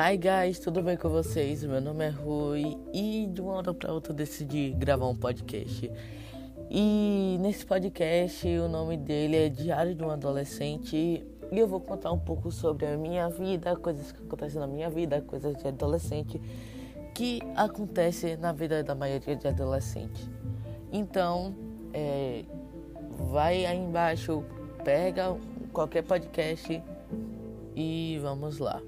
Hi guys, tudo bem com vocês? Meu nome é Rui e de uma hora para outra decidi gravar um podcast. E nesse podcast o nome dele é Diário de um Adolescente e eu vou contar um pouco sobre a minha vida, coisas que acontecem na minha vida, coisas de adolescente que acontecem na vida da maioria de adolescentes. Então, é, vai aí embaixo, pega qualquer podcast e vamos lá.